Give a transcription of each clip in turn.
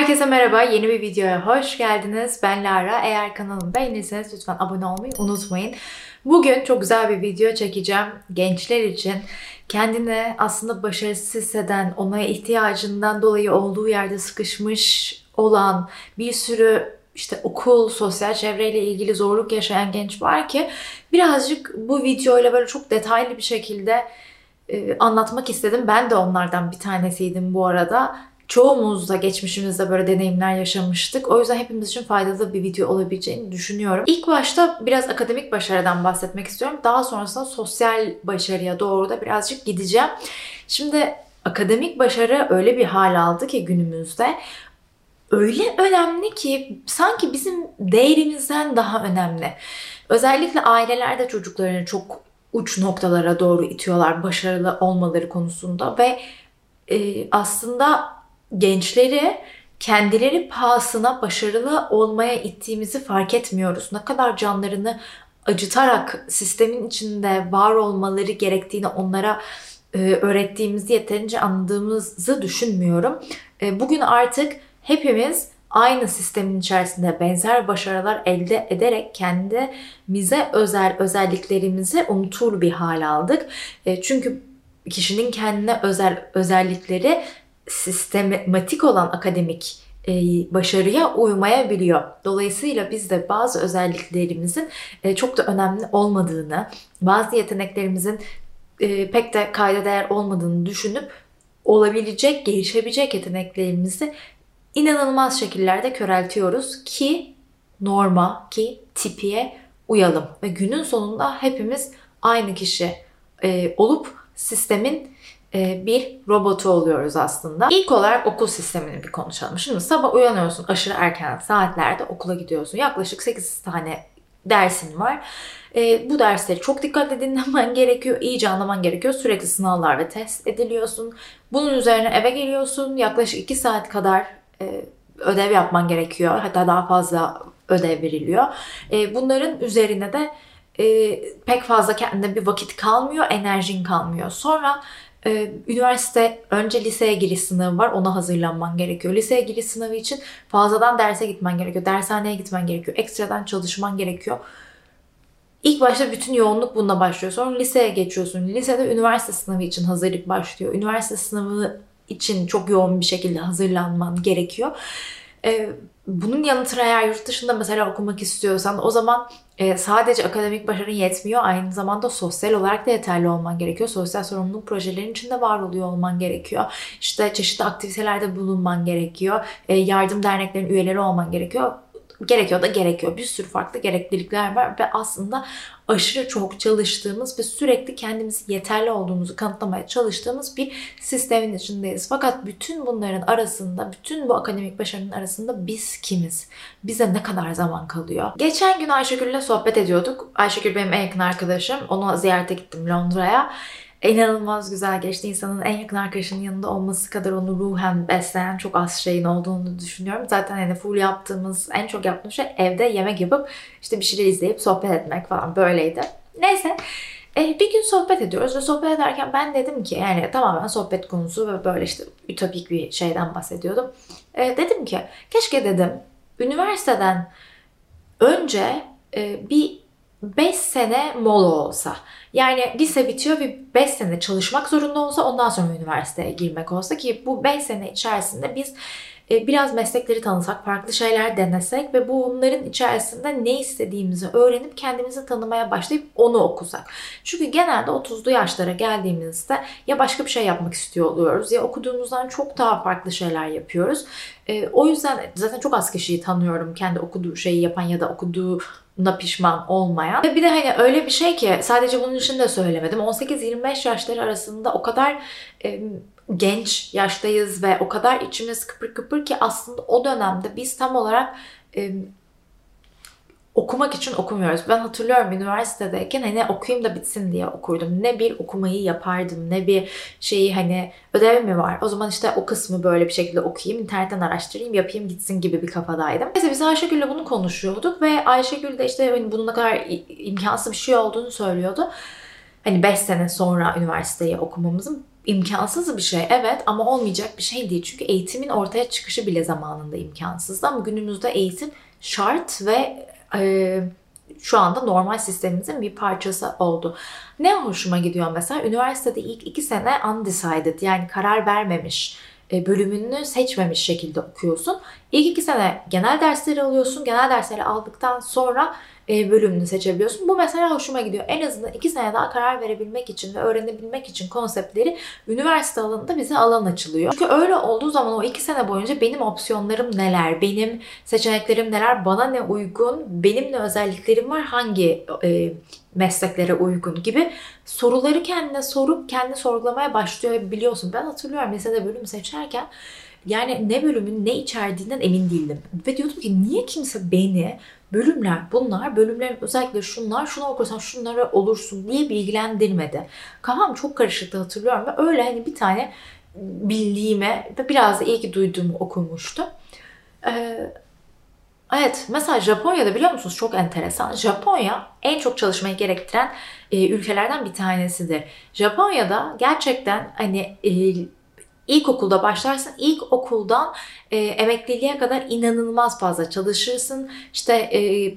Herkese merhaba, yeni bir videoya hoş geldiniz. Ben Lara. Eğer kanalımı beğenirseniz lütfen abone olmayı unutmayın. Bugün çok güzel bir video çekeceğim gençler için. Kendini aslında başarısız hisseden, ona ihtiyacından dolayı olduğu yerde sıkışmış olan bir sürü işte okul, sosyal çevreyle ilgili zorluk yaşayan genç var ki birazcık bu videoyla böyle çok detaylı bir şekilde anlatmak istedim. Ben de onlardan bir tanesiydim bu arada. Çoğumuz da geçmişimizde böyle deneyimler yaşamıştık. O yüzden hepimiz için faydalı bir video olabileceğini düşünüyorum. İlk başta biraz akademik başarıdan bahsetmek istiyorum. Daha sonrasında sosyal başarıya doğru da birazcık gideceğim. Şimdi akademik başarı öyle bir hal aldı ki günümüzde öyle önemli ki sanki bizim değerimizden daha önemli. Özellikle ailelerde çocuklarını çok uç noktalara doğru itiyorlar başarılı olmaları konusunda ve e, aslında gençleri kendileri pahasına başarılı olmaya ittiğimizi fark etmiyoruz. Ne kadar canlarını acıtarak sistemin içinde var olmaları gerektiğini onlara e, öğrettiğimizi yeterince anladığımızı düşünmüyorum. E, bugün artık hepimiz aynı sistemin içerisinde benzer başarılar elde ederek kendimize özel özelliklerimizi unutur bir hal aldık. E, çünkü kişinin kendine özel özellikleri sistematik olan akademik e, başarıya uymayabiliyor. Dolayısıyla biz de bazı özelliklerimizin e, çok da önemli olmadığını, bazı yeteneklerimizin e, pek de kayda değer olmadığını düşünüp olabilecek, gelişebilecek yeteneklerimizi inanılmaz şekillerde köreltiyoruz ki norma, ki tipiye uyalım. Ve günün sonunda hepimiz aynı kişi olup sistemin bir robotu oluyoruz aslında. İlk olarak okul sistemini bir konuşalım. Şimdi sabah uyanıyorsun aşırı erken saatlerde okula gidiyorsun. Yaklaşık 8 tane dersin var. E, bu dersleri çok dikkatle dinlemen gerekiyor. iyice anlaman gerekiyor. Sürekli sınavlar ve test ediliyorsun. Bunun üzerine eve geliyorsun. Yaklaşık 2 saat kadar e, ödev yapman gerekiyor. Hatta daha fazla ödev veriliyor. E, bunların üzerine de e, pek fazla kendine bir vakit kalmıyor, enerjin kalmıyor. Sonra ee, üniversite önce liseye giriş sınavı var. Ona hazırlanman gerekiyor. Liseye giriş sınavı için fazladan derse gitmen gerekiyor. Dershaneye gitmen gerekiyor. Ekstradan çalışman gerekiyor. İlk başta bütün yoğunluk bununla başlıyor. Sonra liseye geçiyorsun. Lisede üniversite sınavı için hazırlık başlıyor. Üniversite sınavı için çok yoğun bir şekilde hazırlanman gerekiyor. Ee, bunun yanı sıra eğer yurt dışında mesela okumak istiyorsan o zaman e, sadece akademik başarın yetmiyor. Aynı zamanda sosyal olarak da yeterli olman gerekiyor. Sosyal sorumluluk projelerin içinde var oluyor olman gerekiyor. İşte çeşitli aktivitelerde bulunman gerekiyor. E, yardım derneklerin üyeleri olman gerekiyor gerekiyor da gerekiyor. Bir sürü farklı gereklilikler var ve aslında aşırı çok çalıştığımız ve sürekli kendimizi yeterli olduğumuzu kanıtlamaya çalıştığımız bir sistemin içindeyiz. Fakat bütün bunların arasında, bütün bu akademik başarının arasında biz kimiz? Bize ne kadar zaman kalıyor? Geçen gün Ayşegül'le sohbet ediyorduk. Ayşegül benim en yakın arkadaşım. Onu ziyarete gittim Londra'ya inanılmaz güzel geçti. İnsanın en yakın arkadaşının yanında olması kadar onu ruhen besleyen çok az şeyin olduğunu düşünüyorum. Zaten hani full yaptığımız, en çok yaptığımız şey evde yemek yapıp işte bir şeyler izleyip sohbet etmek falan böyleydi. Neyse. E, bir gün sohbet ediyoruz ve sohbet ederken ben dedim ki yani tamamen sohbet konusu ve böyle işte ütopik bir şeyden bahsediyordum. E, dedim ki keşke dedim üniversiteden önce e, bir 5 sene mola olsa. Yani lise bitiyor ve 5 sene çalışmak zorunda olsa ondan sonra üniversiteye girmek olsa ki bu 5 sene içerisinde biz biraz meslekleri tanısak, farklı şeyler denesek ve bunların içerisinde ne istediğimizi öğrenip kendimizi tanımaya başlayıp onu okusak. Çünkü genelde 30'lu yaşlara geldiğimizde ya başka bir şey yapmak istiyor oluyoruz ya okuduğumuzdan çok daha farklı şeyler yapıyoruz. E, o yüzden zaten çok az kişiyi tanıyorum kendi okuduğu şeyi yapan ya da okuduğu na pişman olmayan. Ve bir de hani öyle bir şey ki sadece bunun için de söylemedim. 18-25 yaşları arasında o kadar e, genç yaştayız ve o kadar içimiz kıpır kıpır ki aslında o dönemde biz tam olarak e, okumak için okumuyoruz. Ben hatırlıyorum üniversitedeyken hani okuyayım da bitsin diye okurdum. Ne bir okumayı yapardım ne bir şeyi hani ödev mi var? O zaman işte o kısmı böyle bir şekilde okuyayım, internetten araştırayım, yapayım gitsin gibi bir kafadaydım. Neyse biz Ayşegül'le bunu konuşuyorduk ve Ayşegül de işte hani bunun ne kadar imkansız bir şey olduğunu söylüyordu. Hani 5 sene sonra üniversiteyi okumamızın imkansız bir şey evet ama olmayacak bir şey değil. Çünkü eğitimin ortaya çıkışı bile zamanında imkansızdı ama günümüzde eğitim şart ve e, şu anda normal sistemimizin bir parçası oldu. Ne hoşuma gidiyor mesela üniversitede ilk iki sene undecided yani karar vermemiş e, bölümünü seçmemiş şekilde okuyorsun. İlk iki sene genel dersleri alıyorsun. Genel dersleri aldıktan sonra bölümünü seçebiliyorsun. Bu mesela hoşuma gidiyor. En azından iki sene daha karar verebilmek için ve öğrenebilmek için konseptleri üniversite alanında bize alan açılıyor. Çünkü öyle olduğu zaman o iki sene boyunca benim opsiyonlarım neler, benim seçeneklerim neler, bana ne uygun, benim ne özelliklerim var, hangi e, mesleklere uygun gibi soruları kendine sorup kendi sorgulamaya başlıyor. Ben hatırlıyorum lisede bölüm seçerken yani ne bölümün ne içerdiğinden emin değildim. Ve diyordum ki niye kimse beni bölümler bunlar, bölümlerin özellikle şunlar, şunu okursan şunlara olursun diye bilgilendirmedi. Kafam çok karışıktı hatırlıyorum ve öyle hani bir tane bildiğime ve biraz da iyi ki duyduğumu okumuştu. Ee, evet mesela Japonya'da biliyor musunuz çok enteresan. Japonya en çok çalışmayı gerektiren e, ülkelerden bir tanesidir. Japonya'da gerçekten hani e, İlkokulda başlarsın. İlk okuldan e, emekliliğe kadar inanılmaz fazla çalışırsın. İşte e,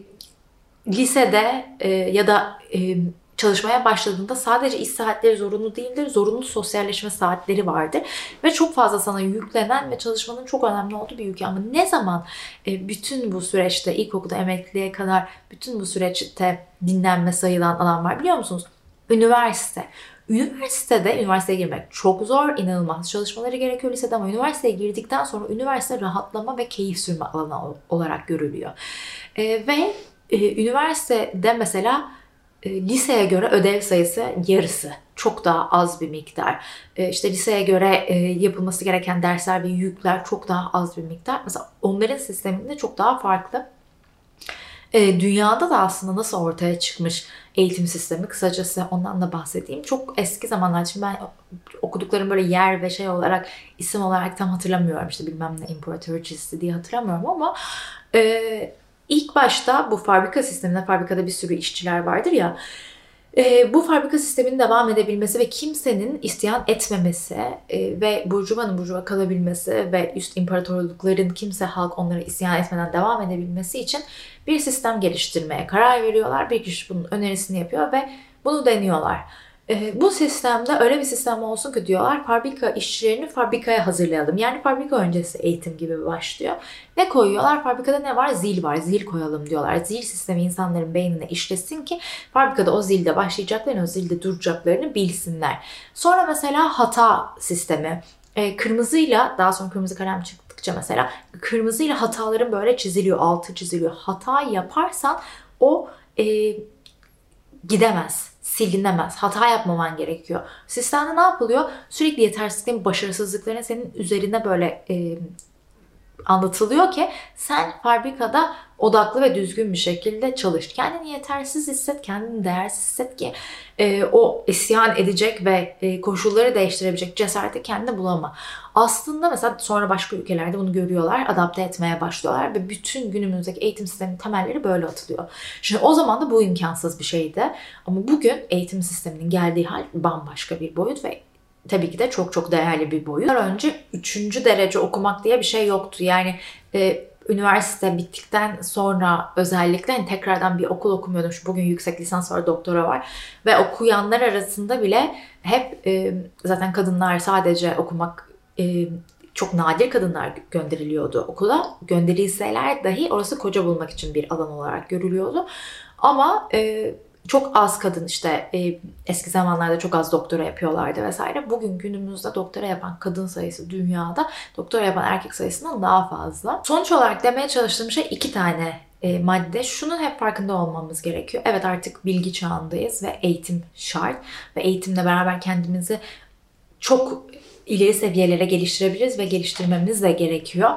lisede e, ya da e, çalışmaya başladığında sadece iş saatleri zorunlu değildir. Zorunlu sosyalleşme saatleri vardır. Ve çok fazla sana yüklenen ve çalışmanın çok önemli olduğu bir ülke. Ama ne zaman e, bütün bu süreçte ilkokulda emekliliğe kadar bütün bu süreçte dinlenme sayılan alan var biliyor musunuz? Üniversite. Üniversitede, üniversiteye girmek çok zor, inanılmaz çalışmaları gerekiyor lisede ama üniversiteye girdikten sonra üniversite rahatlama ve keyif sürme alanı olarak görülüyor. E, ve e, üniversitede mesela e, liseye göre ödev sayısı yarısı. Çok daha az bir miktar. E, işte liseye göre e, yapılması gereken dersler ve yükler çok daha az bir miktar. Mesela onların sisteminde çok daha farklı. E, dünyada da aslında nasıl ortaya çıkmış eğitim sistemi kısacası ondan da bahsedeyim. Çok eski zamanlar için ben okuduklarım böyle yer ve şey olarak isim olarak tam hatırlamıyorum. İşte bilmem ne imparatorçisi diye hatırlamıyorum ama e, ilk başta bu fabrika sisteminde fabrikada bir sürü işçiler vardır ya e, bu fabrika sisteminin devam edebilmesi ve kimsenin isyan etmemesi e, ve burjuvanın burjuva kalabilmesi ve üst imparatorlukların kimse halk onlara isyan etmeden devam edebilmesi için bir sistem geliştirmeye karar veriyorlar. Bir kişi bunun önerisini yapıyor ve bunu deniyorlar. E, bu sistemde öyle bir sistem olsun ki diyorlar fabrika işçilerini fabrikaya hazırlayalım. Yani fabrika öncesi eğitim gibi başlıyor. Ne koyuyorlar? Fabrikada ne var? Zil var. Zil koyalım diyorlar. Zil sistemi insanların beynine işlesin ki fabrikada o zilde başlayacaklarını, o zilde duracaklarını bilsinler. Sonra mesela hata sistemi. E, kırmızıyla daha sonra kırmızı kalem çıktıkça mesela kırmızıyla hataların böyle çiziliyor, altı çiziliyor. Hata yaparsan o e, gidemez silinemez. Hata yapmaman gerekiyor. Sistemde ne yapılıyor? Sürekli yetersizliklerin, başarısızlıkların senin üzerine böyle e, anlatılıyor ki sen fabrikada odaklı ve düzgün bir şekilde çalış. Kendini yetersiz hisset, kendini değersiz hisset ki e, o isyan edecek ve e, koşulları değiştirebilecek cesareti kendine bulama. Aslında mesela sonra başka ülkelerde bunu görüyorlar, adapte etmeye başlıyorlar ve bütün günümüzdeki eğitim sisteminin temelleri böyle atılıyor. Şimdi o zaman da bu imkansız bir şeydi. Ama bugün eğitim sisteminin geldiği hal bambaşka bir boyut ve tabii ki de çok çok değerli bir boyut. Önce üçüncü derece okumak diye bir şey yoktu. Yani e, üniversite bittikten sonra özellikle hani tekrardan bir okul okumuyordum. Şu bugün yüksek lisans var, doktora var. Ve okuyanlar arasında bile hep e, zaten kadınlar sadece okumak e, çok nadir kadınlar gönderiliyordu okula. Gönderilseler dahi orası koca bulmak için bir alan olarak görülüyordu. Ama e, çok az kadın işte e, eski zamanlarda çok az doktora yapıyorlardı vesaire. Bugün günümüzde doktora yapan kadın sayısı dünyada doktora yapan erkek sayısından daha fazla. Sonuç olarak demeye çalıştığım şey iki tane e, madde. Şunun hep farkında olmamız gerekiyor. Evet artık bilgi çağındayız ve eğitim şart ve eğitimle beraber kendimizi çok ileri seviyelere geliştirebiliriz ve geliştirmemiz de gerekiyor.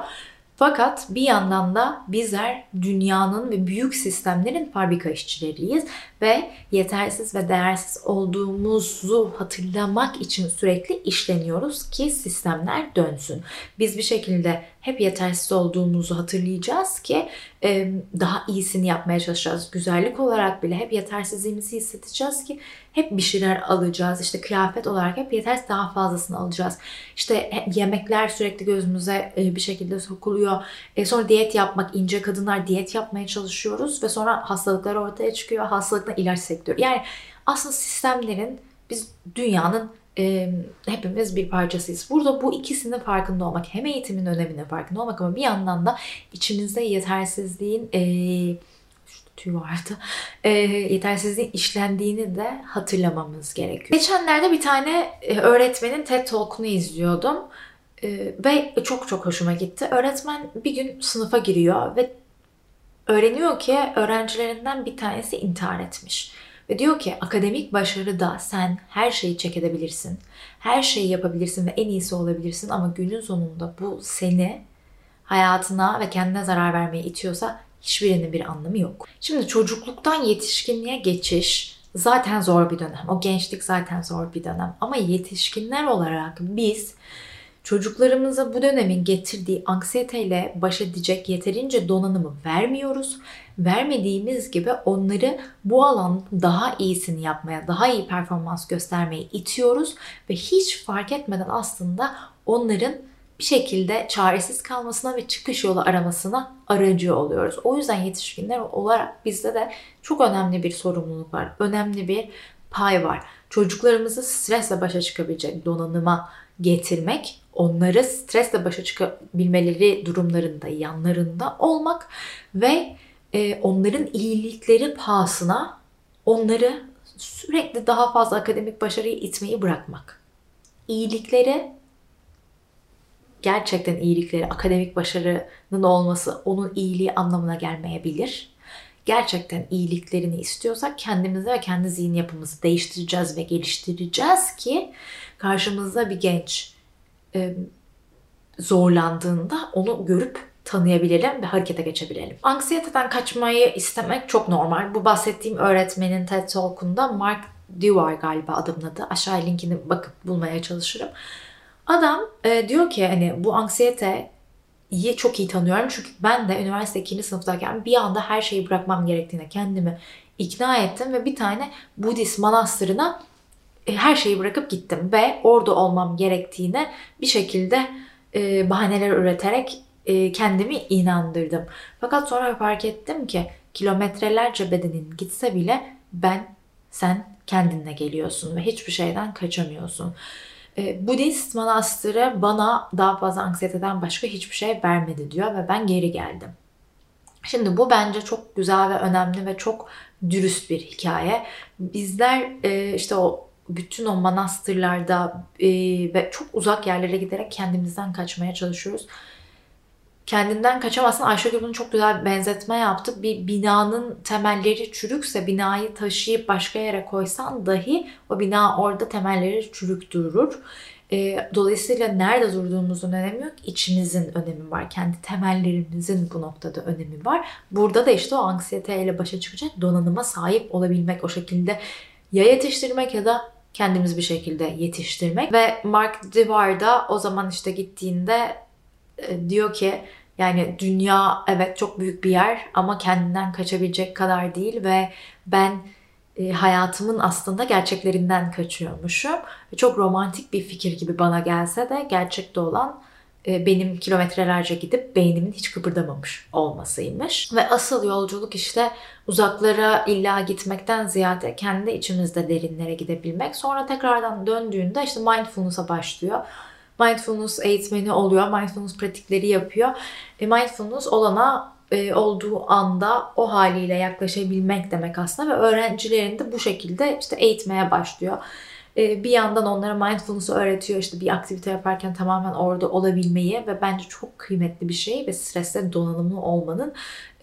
Fakat bir yandan da bizler dünyanın ve büyük sistemlerin fabrika işçileriyiz ve yetersiz ve değersiz olduğumuzu hatırlamak için sürekli işleniyoruz ki sistemler dönsün. Biz bir şekilde hep yetersiz olduğumuzu hatırlayacağız ki e, daha iyisini yapmaya çalışacağız. Güzellik olarak bile hep yetersizliğimizi hissedeceğiz ki hep bir şeyler alacağız. İşte kıyafet olarak hep yetersiz daha fazlasını alacağız. İşte yemekler sürekli gözümüze e, bir şekilde sokuluyor. E, sonra diyet yapmak, ince kadınlar diyet yapmaya çalışıyoruz ve sonra hastalıklar ortaya çıkıyor. Hastalıkla ilaç sektörü. Yani aslında sistemlerin biz dünyanın e, hepimiz bir parçasıyız. Burada bu ikisinin farkında olmak, hem eğitimin önemine farkında olmak ama bir yandan da içimizde yetersizliğin e, tüy vardı. E, yetersizliğin işlendiğini de hatırlamamız gerekiyor. Geçenlerde bir tane öğretmenin TED Talk'unu izliyordum. E, ve çok çok hoşuma gitti. Öğretmen bir gün sınıfa giriyor ve öğreniyor ki öğrencilerinden bir tanesi intihar etmiş. Ve diyor ki akademik başarıda sen her şeyi çek edebilirsin. Her şeyi yapabilirsin ve en iyisi olabilirsin ama günün sonunda bu seni hayatına ve kendine zarar vermeye itiyorsa hiçbirinin bir anlamı yok. Şimdi çocukluktan yetişkinliğe geçiş zaten zor bir dönem. O gençlik zaten zor bir dönem. Ama yetişkinler olarak biz çocuklarımıza bu dönemin getirdiği anksiyeteyle baş edecek yeterince donanımı vermiyoruz. Vermediğimiz gibi onları bu alan daha iyisini yapmaya, daha iyi performans göstermeye itiyoruz ve hiç fark etmeden aslında onların bir şekilde çaresiz kalmasına ve çıkış yolu aramasına aracı oluyoruz. O yüzden yetişkinler olarak bizde de çok önemli bir sorumluluk var. Önemli bir pay var. Çocuklarımızı stresle başa çıkabilecek donanıma getirmek, onları stresle başa çıkabilmeleri durumlarında yanlarında olmak ve e, onların iyilikleri pahasına onları sürekli daha fazla akademik başarıyı itmeyi bırakmak. İyilikleri gerçekten iyilikleri, akademik başarının olması onun iyiliği anlamına gelmeyebilir. Gerçekten iyiliklerini istiyorsak kendimizi ve kendi zihin yapımızı değiştireceğiz ve geliştireceğiz ki karşımızda bir genç e, zorlandığında onu görüp tanıyabilelim ve harekete geçebilelim. Anksiyeteden kaçmayı istemek çok normal. Bu bahsettiğim öğretmenin TED Talk'unda Mark Dewar galiba adamın adı. Aşağı linkini bakıp bulmaya çalışırım. Adam e, diyor ki hani bu anksiyete iyi çok iyi tanıyorum çünkü ben de üniversite 2. sınıftayken bir anda her şeyi bırakmam gerektiğine kendimi ikna ettim ve bir tane Budist manastırına her şeyi bırakıp gittim ve orada olmam gerektiğine bir şekilde e, bahaneler üreterek e, kendimi inandırdım. Fakat sonra fark ettim ki kilometrelerce bedenin gitse bile ben sen kendinle geliyorsun ve hiçbir şeyden kaçamıyorsun. E, Budist manastırı bana daha fazla anksiyeteden başka hiçbir şey vermedi diyor ve ben geri geldim. Şimdi bu bence çok güzel ve önemli ve çok dürüst bir hikaye. Bizler e, işte o bütün o manastırlarda e, ve çok uzak yerlere giderek kendimizden kaçmaya çalışıyoruz kendinden kaçamazsın. Ayşegül bunu çok güzel bir benzetme yaptı. Bir binanın temelleri çürükse binayı taşıyıp başka yere koysan dahi o bina orada temelleri çürük durur. E, dolayısıyla nerede durduğumuzun önemi yok. İçimizin önemi var. Kendi temellerimizin bu noktada önemi var. Burada da işte o anksiyeteyle başa çıkacak donanıma sahip olabilmek o şekilde ya yetiştirmek ya da kendimiz bir şekilde yetiştirmek. Ve Mark Dewar da o zaman işte gittiğinde e, diyor ki yani dünya evet çok büyük bir yer ama kendinden kaçabilecek kadar değil ve ben e, hayatımın aslında gerçeklerinden kaçıyormuşum. Çok romantik bir fikir gibi bana gelse de gerçekte olan benim kilometrelerce gidip beynimin hiç kıpırdamamış olmasıymış. Ve asıl yolculuk işte uzaklara illa gitmekten ziyade kendi içimizde derinlere gidebilmek. Sonra tekrardan döndüğünde işte mindfulness'a başlıyor mindfulness eğitmeni oluyor. Mindfulness pratikleri yapıyor. E, mindfulness olana e, olduğu anda o haliyle yaklaşabilmek demek aslında ve öğrencilerini de bu şekilde işte eğitmeye başlıyor. E, bir yandan onlara mindfulness'ı öğretiyor işte bir aktivite yaparken tamamen orada olabilmeyi ve bence çok kıymetli bir şey ve streste donanımlı olmanın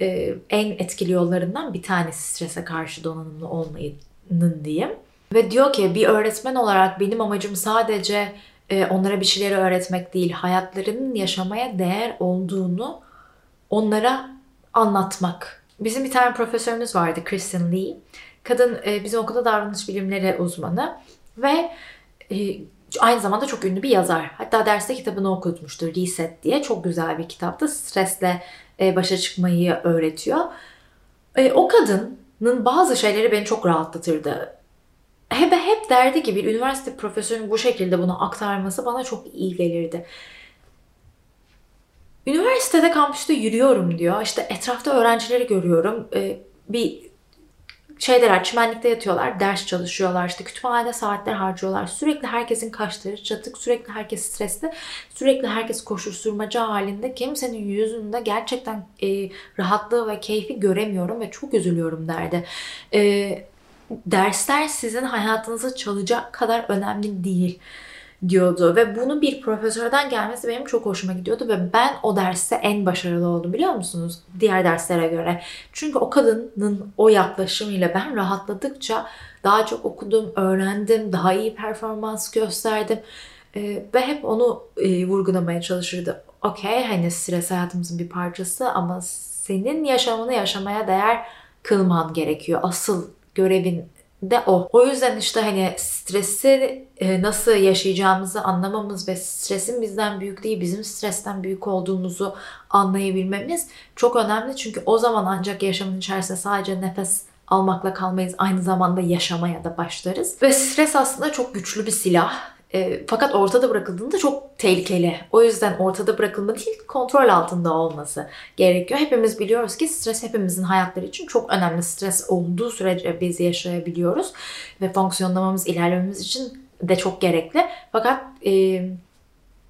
e, en etkili yollarından bir tanesi strese karşı donanımlı olmanın diyeyim. Ve diyor ki bir öğretmen olarak benim amacım sadece e, onlara bir şeyleri öğretmek değil, hayatlarının yaşamaya değer olduğunu onlara anlatmak. Bizim bir tane profesörümüz vardı, Kristen Lee. Kadın e, bizim okulda davranış bilimleri uzmanı ve e, Aynı zamanda çok ünlü bir yazar. Hatta derste kitabını okutmuştu Reset diye. Çok güzel bir kitaptı. Stresle e, başa çıkmayı öğretiyor. E, o kadının bazı şeyleri beni çok rahatlatırdı. Hep, hep derdi ki bir üniversite profesörünün bu şekilde bunu aktarması bana çok iyi gelirdi. Üniversitede kampüste yürüyorum diyor. İşte etrafta öğrencileri görüyorum. Ee, bir şeyler çimenlikte yatıyorlar, ders çalışıyorlar, işte kütüphanede saatler harcıyorlar. Sürekli herkesin kaşları çatık, sürekli herkes stresli, sürekli herkes koşuşturmaca halinde. Kimsenin yüzünde gerçekten e, rahatlığı ve keyfi göremiyorum ve çok üzülüyorum derdi. E, dersler sizin hayatınızı çalacak kadar önemli değil diyordu ve bunu bir profesörden gelmesi benim çok hoşuma gidiyordu ve ben o derste en başarılı oldum biliyor musunuz? Diğer derslere göre. Çünkü o kadının o yaklaşımıyla ben rahatladıkça daha çok okudum, öğrendim, daha iyi performans gösterdim ee, ve hep onu e, vurgulamaya çalışırdı. Okey hani stres hayatımızın bir parçası ama senin yaşamını yaşamaya değer kılman gerekiyor. Asıl görevin de o. O yüzden işte hani stresi e, nasıl yaşayacağımızı anlamamız ve stresin bizden büyük değil bizim stresten büyük olduğumuzu anlayabilmemiz çok önemli. Çünkü o zaman ancak yaşamın içerisinde sadece nefes almakla kalmayız. Aynı zamanda yaşamaya da başlarız. Ve stres aslında çok güçlü bir silah e, fakat ortada bırakıldığında çok tehlikeli. O yüzden ortada bırakılma değil, kontrol altında olması gerekiyor. Hepimiz biliyoruz ki stres hepimizin hayatları için çok önemli. Stres olduğu sürece biz yaşayabiliyoruz ve fonksiyonlamamız, ilerlememiz için de çok gerekli. Fakat e,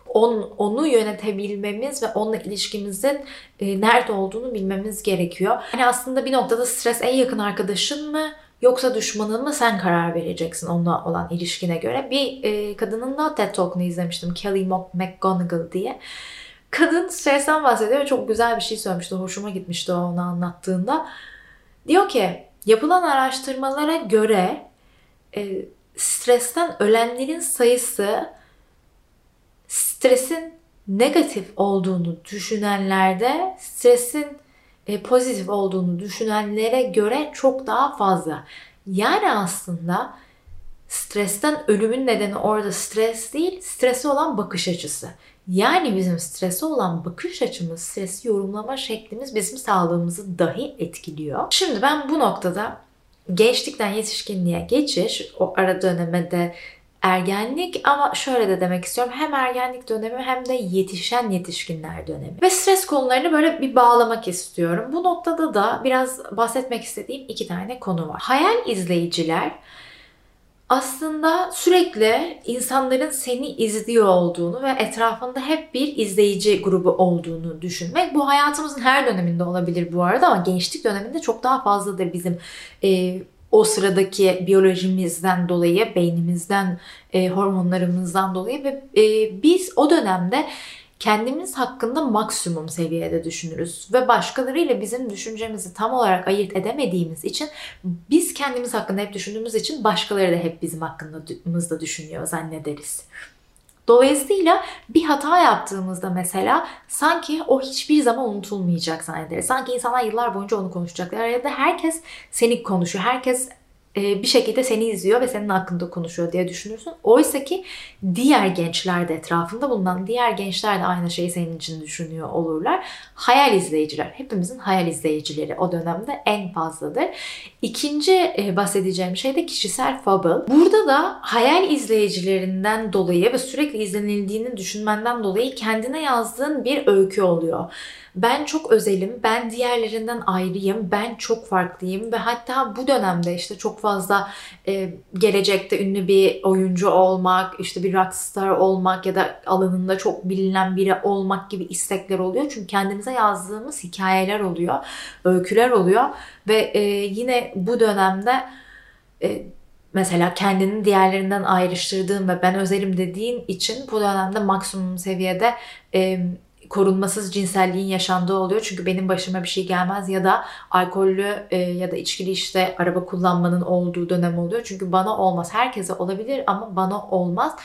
on, onu yönetebilmemiz ve onunla ilişkimizin e, nerede olduğunu bilmemiz gerekiyor. Yani aslında bir noktada stres en yakın arkadaşın mı? Yoksa düşmanın mı sen karar vereceksin onunla olan ilişkine göre. Bir e, kadının da TED Talk'unu izlemiştim. Kelly McGonigal diye. Kadın stresten bahsediyor ve çok güzel bir şey söylemişti. Hoşuma gitmişti o onu anlattığında. Diyor ki yapılan araştırmalara göre e, stresten ölenlerin sayısı stresin negatif olduğunu düşünenlerde stresin pozitif olduğunu düşünenlere göre çok daha fazla. Yani aslında stresten ölümün nedeni orada stres değil, stresi olan bakış açısı. Yani bizim stresi olan bakış açımız, stresi yorumlama şeklimiz bizim sağlığımızı dahi etkiliyor. Şimdi ben bu noktada gençlikten yetişkinliğe geçiş, o ara dönemede ergenlik ama şöyle de demek istiyorum. Hem ergenlik dönemi hem de yetişen yetişkinler dönemi. Ve stres konularını böyle bir bağlamak istiyorum. Bu noktada da biraz bahsetmek istediğim iki tane konu var. Hayal izleyiciler aslında sürekli insanların seni izliyor olduğunu ve etrafında hep bir izleyici grubu olduğunu düşünmek. Bu hayatımızın her döneminde olabilir bu arada ama gençlik döneminde çok daha fazladır bizim e, o sıradaki biyolojimizden dolayı, beynimizden, e, hormonlarımızdan dolayı ve e, biz o dönemde kendimiz hakkında maksimum seviyede düşünürüz ve başkalarıyla bizim düşüncemizi tam olarak ayırt edemediğimiz için biz kendimiz hakkında hep düşündüğümüz için başkaları da hep bizim hakkında düşünüyor zannederiz. Dolayısıyla bir hata yaptığımızda mesela sanki o hiçbir zaman unutulmayacak zannederiz. Sanki insanlar yıllar boyunca onu konuşacaklar ya da herkes seni konuşuyor. Herkes bir şekilde seni izliyor ve senin hakkında konuşuyor diye düşünürsün. Oysa ki diğer gençler de etrafında bulunan diğer gençler de aynı şeyi senin için düşünüyor olurlar. Hayal izleyiciler. Hepimizin hayal izleyicileri o dönemde en fazladır. İkinci e, bahsedeceğim şey de kişisel fable. Burada da hayal izleyicilerinden dolayı ve sürekli izlenildiğini düşünmenden dolayı kendine yazdığın bir öykü oluyor. Ben çok özelim, ben diğerlerinden ayrıyım, ben çok farklıyım ve hatta bu dönemde işte çok fazla e, gelecekte ünlü bir oyuncu olmak, işte bir rockstar olmak ya da alanında çok bilinen biri olmak gibi istekler oluyor. Çünkü kendimize yazdığımız hikayeler oluyor, öyküler oluyor ve e, yine bu dönemde e, mesela kendini diğerlerinden ayrıştırdığın ve ben özelim dediğin için bu dönemde maksimum seviyede e, korunmasız cinselliğin yaşandığı oluyor. Çünkü benim başıma bir şey gelmez ya da alkollü e, ya da içkili işte araba kullanmanın olduğu dönem oluyor. Çünkü bana olmaz. Herkese olabilir ama bana olmaz.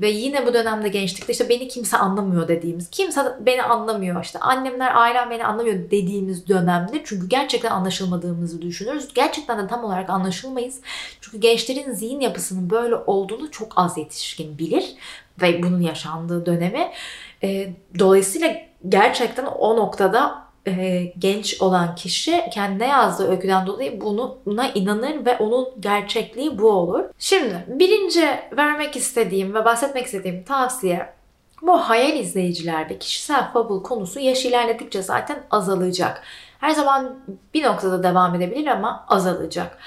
Ve yine bu dönemde gençlikte işte beni kimse anlamıyor dediğimiz, kimse beni anlamıyor işte annemler, ailem beni anlamıyor dediğimiz dönemde çünkü gerçekten anlaşılmadığımızı düşünürüz. Gerçekten de tam olarak anlaşılmayız. Çünkü gençlerin zihin yapısının böyle olduğunu çok az yetişkin bilir ve bunun yaşandığı dönemi. E, dolayısıyla gerçekten o noktada e, genç olan kişi kendine yazdığı öyküden dolayı buna inanır ve onun gerçekliği bu olur. Şimdi birinci vermek istediğim ve bahsetmek istediğim tavsiye bu hayal izleyicilerde kişisel fable konusu yaş ilerledikçe zaten azalacak. Her zaman bir noktada devam edebilir ama azalacak.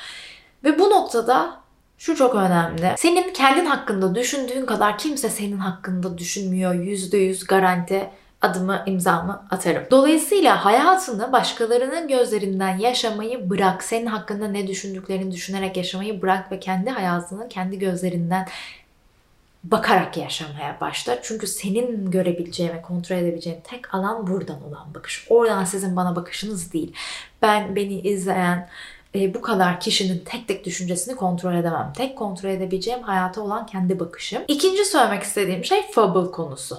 Ve bu noktada şu çok önemli. Senin kendin hakkında düşündüğün kadar kimse senin hakkında düşünmüyor. Yüzde yüz garanti adımı imzamı atarım. Dolayısıyla hayatını başkalarının gözlerinden yaşamayı bırak. Senin hakkında ne düşündüklerini düşünerek yaşamayı bırak ve kendi hayatını kendi gözlerinden bakarak yaşamaya başla. Çünkü senin görebileceğin ve kontrol edebileceğin tek alan buradan olan bakış. Oradan sizin bana bakışınız değil. Ben beni izleyen e, bu kadar kişinin tek tek düşüncesini kontrol edemem. Tek kontrol edebileceğim hayata olan kendi bakışım. İkinci söylemek istediğim şey fable konusu.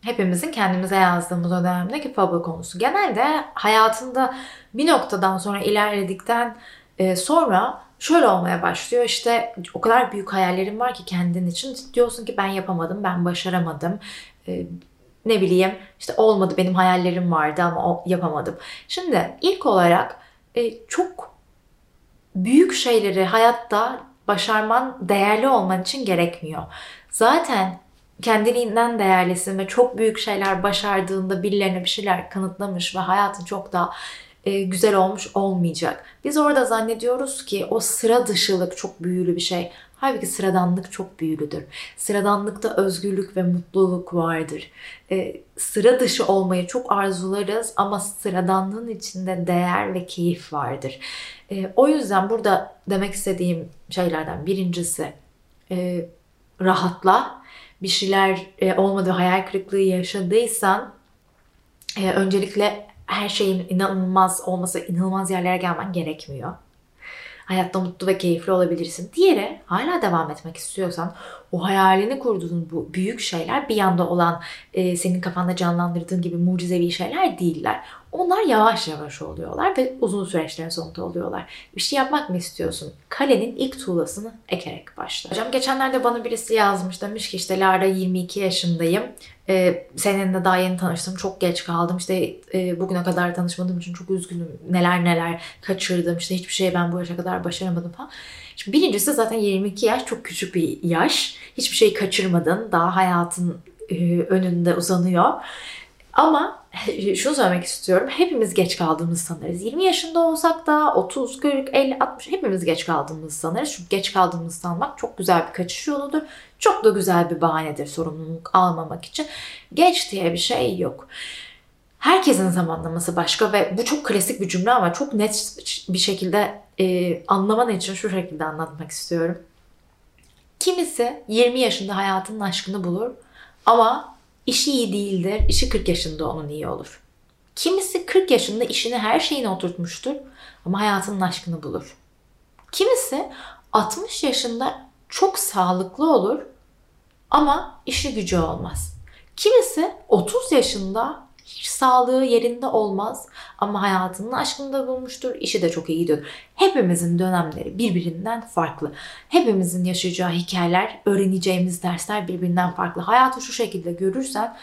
Hepimizin kendimize yazdığımız o dönemdeki fable konusu. Genelde hayatında bir noktadan sonra ilerledikten e, sonra şöyle olmaya başlıyor. İşte o kadar büyük hayallerim var ki kendin için. Diyorsun ki ben yapamadım, ben başaramadım. E, ne bileyim işte olmadı benim hayallerim vardı ama yapamadım. Şimdi ilk olarak çok büyük şeyleri hayatta başarman değerli olman için gerekmiyor. Zaten kendiliğinden değerlisin ve çok büyük şeyler başardığında birilerine bir şeyler kanıtlamış ve hayatın çok daha e, güzel olmuş olmayacak. Biz orada zannediyoruz ki o sıra dışılık çok büyülü bir şey. Halbuki sıradanlık çok büyülüdür. Sıradanlıkta özgürlük ve mutluluk vardır. E, sıra dışı olmayı çok arzularız ama sıradanlığın içinde değer ve keyif vardır. E, o yüzden burada demek istediğim şeylerden birincisi e, rahatla. Bir şeyler e, olmadı, hayal kırıklığı yaşadıysan e, öncelikle her şeyin inanılmaz olması, inanılmaz yerlere gelmen gerekmiyor hayatta mutlu ve keyifli olabilirsin. Diğeri hala devam etmek istiyorsan o hayalini kurduğun bu büyük şeyler bir yanda olan e, senin kafanda canlandırdığın gibi mucizevi şeyler değiller. Onlar yavaş yavaş oluyorlar ve uzun süreçlerin sonunda oluyorlar. Bir şey yapmak mı istiyorsun? Kalenin ilk tuğlasını ekerek başla. Hocam geçenlerde bana birisi yazmış demiş ki işte Lara 22 yaşındayım. Ee, seninle daha yeni tanıştım. Çok geç kaldım. İşte e, bugüne kadar tanışmadığım için çok üzgünüm. Neler neler kaçırdım. İşte hiçbir şey ben bu yaşa kadar başaramadım falan. Şimdi birincisi zaten 22 yaş çok küçük bir yaş. Hiçbir şey kaçırmadın. Daha hayatın e, önünde uzanıyor. Ama şunu söylemek istiyorum. Hepimiz geç kaldığımızı sanırız. 20 yaşında olsak da 30, 40, 50, 60 hepimiz geç kaldığımızı sanırız. Çünkü geç kaldığımızı sanmak çok güzel bir kaçış yoludur. Çok da güzel bir bahanedir sorumluluk almamak için. Geç diye bir şey yok. Herkesin zamanlaması başka ve bu çok klasik bir cümle ama çok net bir şekilde e, anlaman için şu şekilde anlatmak istiyorum. Kimisi 20 yaşında hayatının aşkını bulur ama işi iyi değildir, işi 40 yaşında onun iyi olur. Kimisi 40 yaşında işini her şeyine oturtmuştur ama hayatının aşkını bulur. Kimisi 60 yaşında çok sağlıklı olur ama işi gücü olmaz. Kimisi 30 yaşında sağlığı yerinde olmaz ama hayatının aşkını da bulmuştur. işi de çok iyi gidiyor. Hepimizin dönemleri birbirinden farklı. Hepimizin yaşayacağı hikayeler, öğreneceğimiz dersler birbirinden farklı. Hayatı şu şekilde görürsen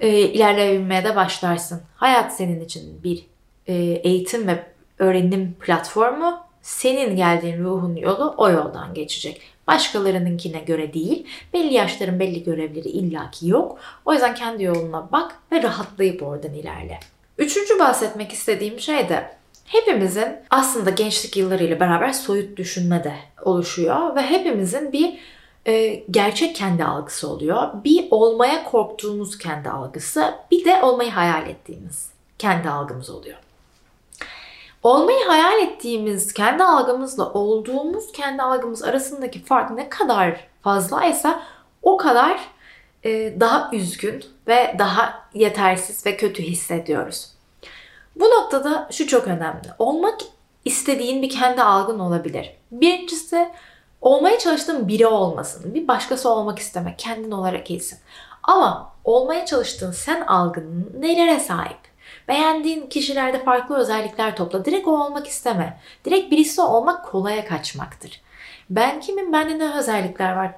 e, ilerleyebilmeye de başlarsın. Hayat senin için bir e, eğitim ve öğrenim platformu. Senin geldiğin ruhun yolu o yoldan geçecek. Başkalarınınkine göre değil. Belli yaşların belli görevleri illaki yok. O yüzden kendi yoluna bak ve rahatlayıp oradan ilerle. Üçüncü bahsetmek istediğim şey de hepimizin aslında gençlik yıllarıyla beraber soyut düşünme de oluşuyor ve hepimizin bir e, gerçek kendi algısı oluyor. Bir olmaya korktuğumuz kendi algısı, bir de olmayı hayal ettiğimiz kendi algımız oluyor. Olmayı hayal ettiğimiz kendi algımızla olduğumuz kendi algımız arasındaki fark ne kadar fazlaysa o kadar e, daha üzgün ve daha yetersiz ve kötü hissediyoruz. Bu noktada şu çok önemli. Olmak istediğin bir kendi algın olabilir. Birincisi olmaya çalıştığın biri olmasın. Bir başkası olmak isteme. Kendin olarak iyisin. Ama olmaya çalıştığın sen algın nelere sahip? Beğendiğin kişilerde farklı özellikler topla. Direkt o olmak isteme. Direkt birisi olmak kolaya kaçmaktır. Ben kimim? Bende ne özellikler var?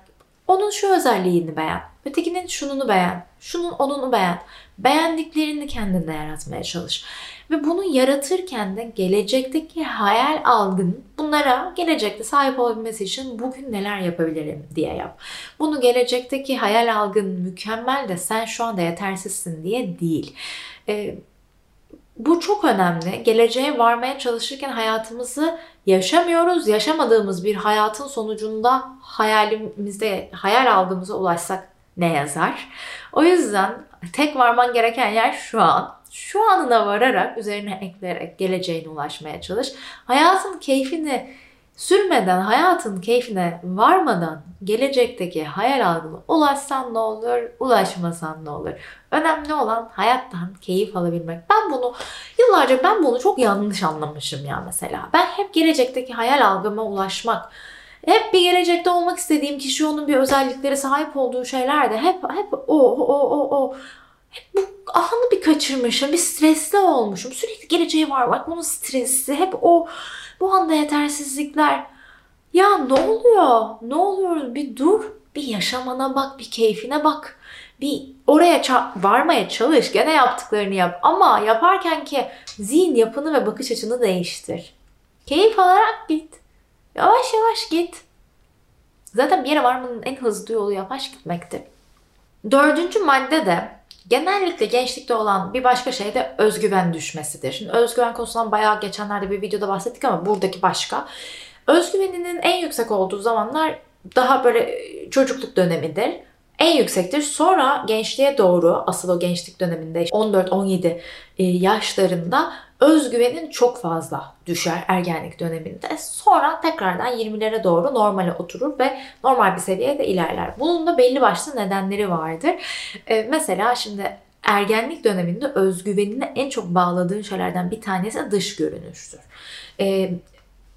Onun şu özelliğini beğen. Ötekinin şununu beğen. Şunun onunu beğen. Beğendiklerini kendinde yaratmaya çalış. Ve bunu yaratırken de gelecekteki hayal algın bunlara gelecekte sahip olabilmesi için bugün neler yapabilirim diye yap. Bunu gelecekteki hayal algın mükemmel de sen şu anda yetersizsin diye değil. Ee, bu çok önemli. Geleceğe varmaya çalışırken hayatımızı yaşamıyoruz. Yaşamadığımız bir hayatın sonucunda hayalimizde, hayal algımıza ulaşsak ne yazar? O yüzden tek varman gereken yer şu an. Şu anına vararak, üzerine ekleyerek geleceğine ulaşmaya çalış. Hayatın keyfini sürmeden, hayatın keyfine varmadan gelecekteki hayal algına ulaşsan ne olur, ulaşmasan ne olur. Önemli olan hayattan keyif alabilmek. Ben bunu yıllarca ben bunu çok yanlış anlamışım ya mesela. Ben hep gelecekteki hayal algıma ulaşmak, hep bir gelecekte olmak istediğim kişi onun bir özellikleri sahip olduğu şeyler de hep hep o o o o hep bu anı bir kaçırmışım, bir stresli olmuşum. Sürekli geleceğe var bak bunun stresi, hep o bu anda yetersizlikler. Ya ne oluyor? Ne oluyor? Bir dur, bir yaşamana bak, bir keyfine bak. Bir oraya varmaya çalış, gene yaptıklarını yap. Ama yaparken ki zihin yapını ve bakış açını değiştir. Keyif alarak git. Yavaş yavaş git. Zaten bir yere varmanın en hızlı yolu yavaş gitmektir. Dördüncü madde de genellikle gençlikte olan bir başka şey de özgüven düşmesidir. Şimdi özgüven konusundan bayağı geçenlerde bir videoda bahsettik ama buradaki başka. Özgüveninin en yüksek olduğu zamanlar daha böyle çocukluk dönemidir en yüksektir. Sonra gençliğe doğru asıl o gençlik döneminde 14-17 e, yaşlarında özgüvenin çok fazla düşer ergenlik döneminde. Sonra tekrardan 20'lere doğru normale oturur ve normal bir seviyede ilerler. Bunun da belli başlı nedenleri vardır. E, mesela şimdi ergenlik döneminde özgüvenini en çok bağladığın şeylerden bir tanesi dış görünüştür. E,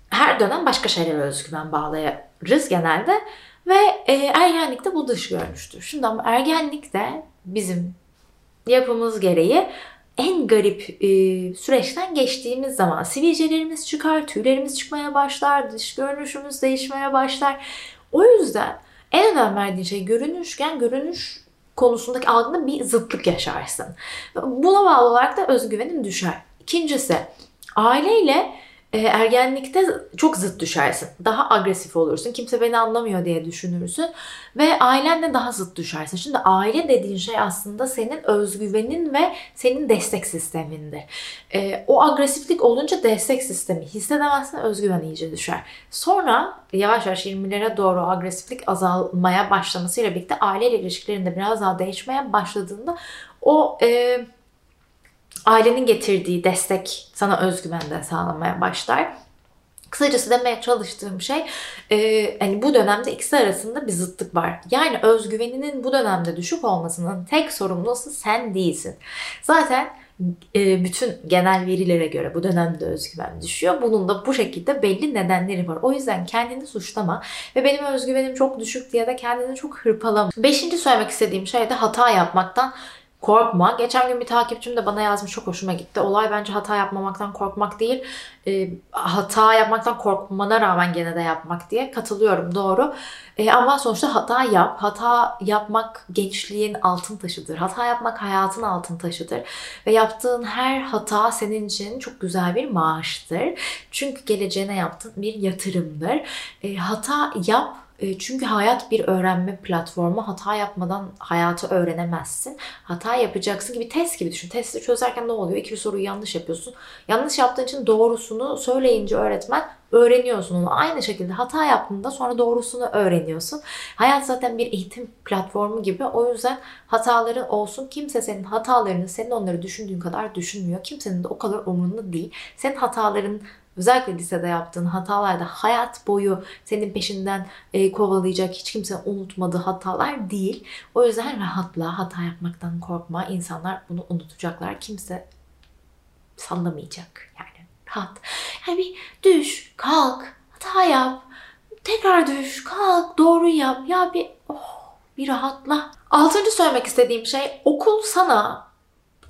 her dönem başka şeylere özgüven bağlayarız genelde. Ve e, ergenlikte bu dış görünüştür. Şimdi ama ergenlikte bizim yapımız gereği en garip e, süreçten geçtiğimiz zaman sivilcelerimiz çıkar, tüylerimiz çıkmaya başlar, dış görünüşümüz değişmeye başlar. O yüzden en önem verdiğin şey görünüşken görünüş konusundaki algında bir zıtlık yaşarsın. Buna bağlı olarak da özgüvenin düşer. İkincisi aileyle e, ergenlikte çok zıt düşersin. Daha agresif olursun. Kimse beni anlamıyor diye düşünürsün. Ve ailenle daha zıt düşersin. Şimdi aile dediğin şey aslında senin özgüvenin ve senin destek sistemindir. E, o agresiflik olunca destek sistemi hissedemezsin. Özgüven iyice düşer. Sonra yavaş yavaş 20'lere doğru agresiflik azalmaya başlamasıyla birlikte aileyle ilişkilerinde biraz daha değişmeye başladığında o... E, ailenin getirdiği destek sana özgüven de sağlamaya başlar. Kısacası demeye çalıştığım şey e, hani bu dönemde ikisi arasında bir zıtlık var. Yani özgüveninin bu dönemde düşük olmasının tek sorumlusu sen değilsin. Zaten e, bütün genel verilere göre bu dönemde özgüven düşüyor. Bunun da bu şekilde belli nedenleri var. O yüzden kendini suçlama ve benim özgüvenim çok düşük diye de kendini çok hırpalama. Beşinci söylemek istediğim şey de hata yapmaktan korkma. Geçen gün bir takipçim de bana yazmış çok hoşuma gitti. Olay bence hata yapmamaktan korkmak değil. E, hata yapmaktan korkmana rağmen gene de yapmak diye katılıyorum doğru. E, ama sonuçta hata yap. Hata yapmak gençliğin altın taşıdır. Hata yapmak hayatın altın taşıdır. Ve yaptığın her hata senin için çok güzel bir maaştır. Çünkü geleceğine yaptığın bir yatırımdır. E, hata yap çünkü hayat bir öğrenme platformu. Hata yapmadan hayatı öğrenemezsin. Hata yapacaksın gibi test gibi düşün. Testi çözerken ne oluyor? İki soruyu yanlış yapıyorsun. Yanlış yaptığın için doğrusunu söyleyince öğretmen öğreniyorsun onu. Aynı şekilde hata yaptığında sonra doğrusunu öğreniyorsun. Hayat zaten bir eğitim platformu gibi. O yüzden hataların olsun. Kimse senin hatalarını, senin onları düşündüğün kadar düşünmüyor. Kimsenin de o kadar umurunda değil. Senin hataların özellikle lisede yaptığın hatalarda hayat boyu senin peşinden e, kovalayacak hiç kimse unutmadığı hatalar değil. O yüzden rahatla, hata yapmaktan korkma. İnsanlar bunu unutacaklar. Kimse sallamayacak yani rahat. Yani bir düş, kalk, hata yap, tekrar düş, kalk, doğru yap. Ya bir oh, bir rahatla. Altıncı söylemek istediğim şey okul sana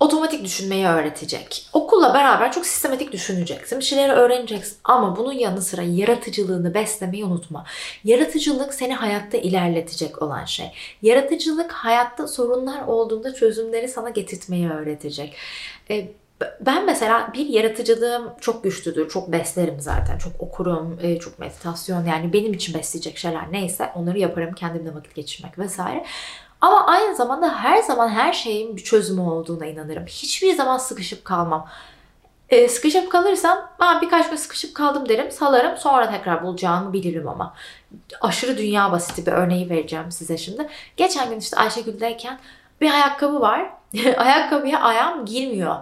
otomatik düşünmeyi öğretecek. Okulla beraber çok sistematik düşüneceksin. Bir şeyleri öğreneceksin. Ama bunun yanı sıra yaratıcılığını beslemeyi unutma. Yaratıcılık seni hayatta ilerletecek olan şey. Yaratıcılık hayatta sorunlar olduğunda çözümleri sana getirtmeyi öğretecek. E, ben mesela bir yaratıcılığım çok güçlüdür. Çok beslerim zaten. Çok okurum, e, çok meditasyon yani benim için besleyecek şeyler neyse onları yaparım. Kendimle vakit geçirmek vesaire. Ama aynı zamanda her zaman her şeyin bir çözümü olduğuna inanırım. Hiçbir zaman sıkışıp kalmam. E, sıkışıp kalırsam ben birkaç gün sıkışıp kaldım derim salarım sonra tekrar bulacağımı bilirim ama. Aşırı dünya basiti bir örneği vereceğim size şimdi. Geçen gün işte Ayşegül'deyken bir ayakkabı var. Ayakkabıya ayağım girmiyor.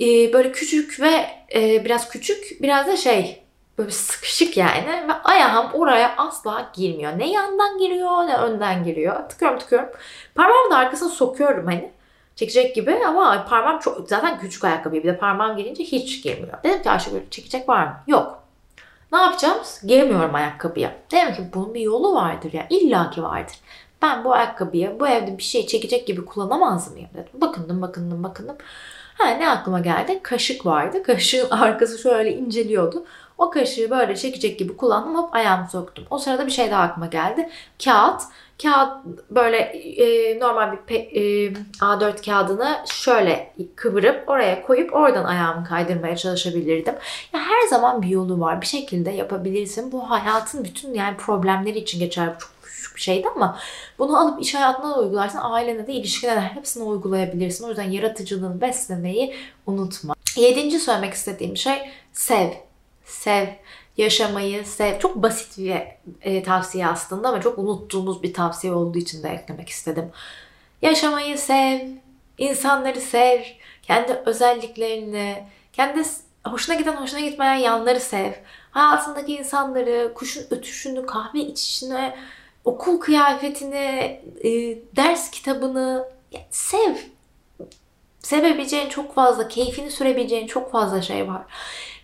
E, böyle küçük ve e, biraz küçük biraz da şey böyle sıkışık yani ve ayağım oraya asla girmiyor. Ne yandan giriyor ne önden giriyor. Tıkıyorum tıkıyorum. Parmağımı da arkasına sokuyorum hani çekecek gibi ama parmağım çok zaten küçük ayakkabı bir de parmağım girince hiç girmiyor. Dedim ki Ayşe böyle çekecek var mı? Yok. Ne yapacağız? Giremiyorum ayakkabıya. Dedim ki bunun bir yolu vardır ya. İlla ki vardır. Ben bu ayakkabıyı bu evde bir şey çekecek gibi kullanamaz mıyım dedim. Bakındım bakındım bakındım. Ha ne aklıma geldi? Kaşık vardı. Kaşığın arkası şöyle inceliyordu. O kaşığı böyle çekecek gibi kullandım hop ayağımı soktum. O sırada bir şey daha aklıma geldi. Kağıt. Kağıt böyle e, normal bir pe, e, A4 kağıdını şöyle kıvırıp oraya koyup oradan ayağımı kaydırmaya çalışabilirdim. Ya her zaman bir yolu var. Bir şekilde yapabilirsin. Bu hayatın bütün yani problemleri için geçer. Çok küçük bir şeydi ama bunu alıp iş hayatına da uygularsın. Ailene de ilişkine de hepsini uygulayabilirsin. O yüzden yaratıcılığını beslemeyi unutma. Yedinci söylemek istediğim şey sev sev, yaşamayı sev. Çok basit bir e, tavsiye aslında ama çok unuttuğumuz bir tavsiye olduğu için de eklemek istedim. Yaşamayı sev, insanları sev, kendi özelliklerini, kendi hoşuna giden hoşuna gitmeyen yanları sev. Hayatındaki insanları, kuşun ötüşünü, kahve içişini, okul kıyafetini, e, ders kitabını sev. Sevebileceğin çok fazla, keyfini sürebileceğin çok fazla şey var.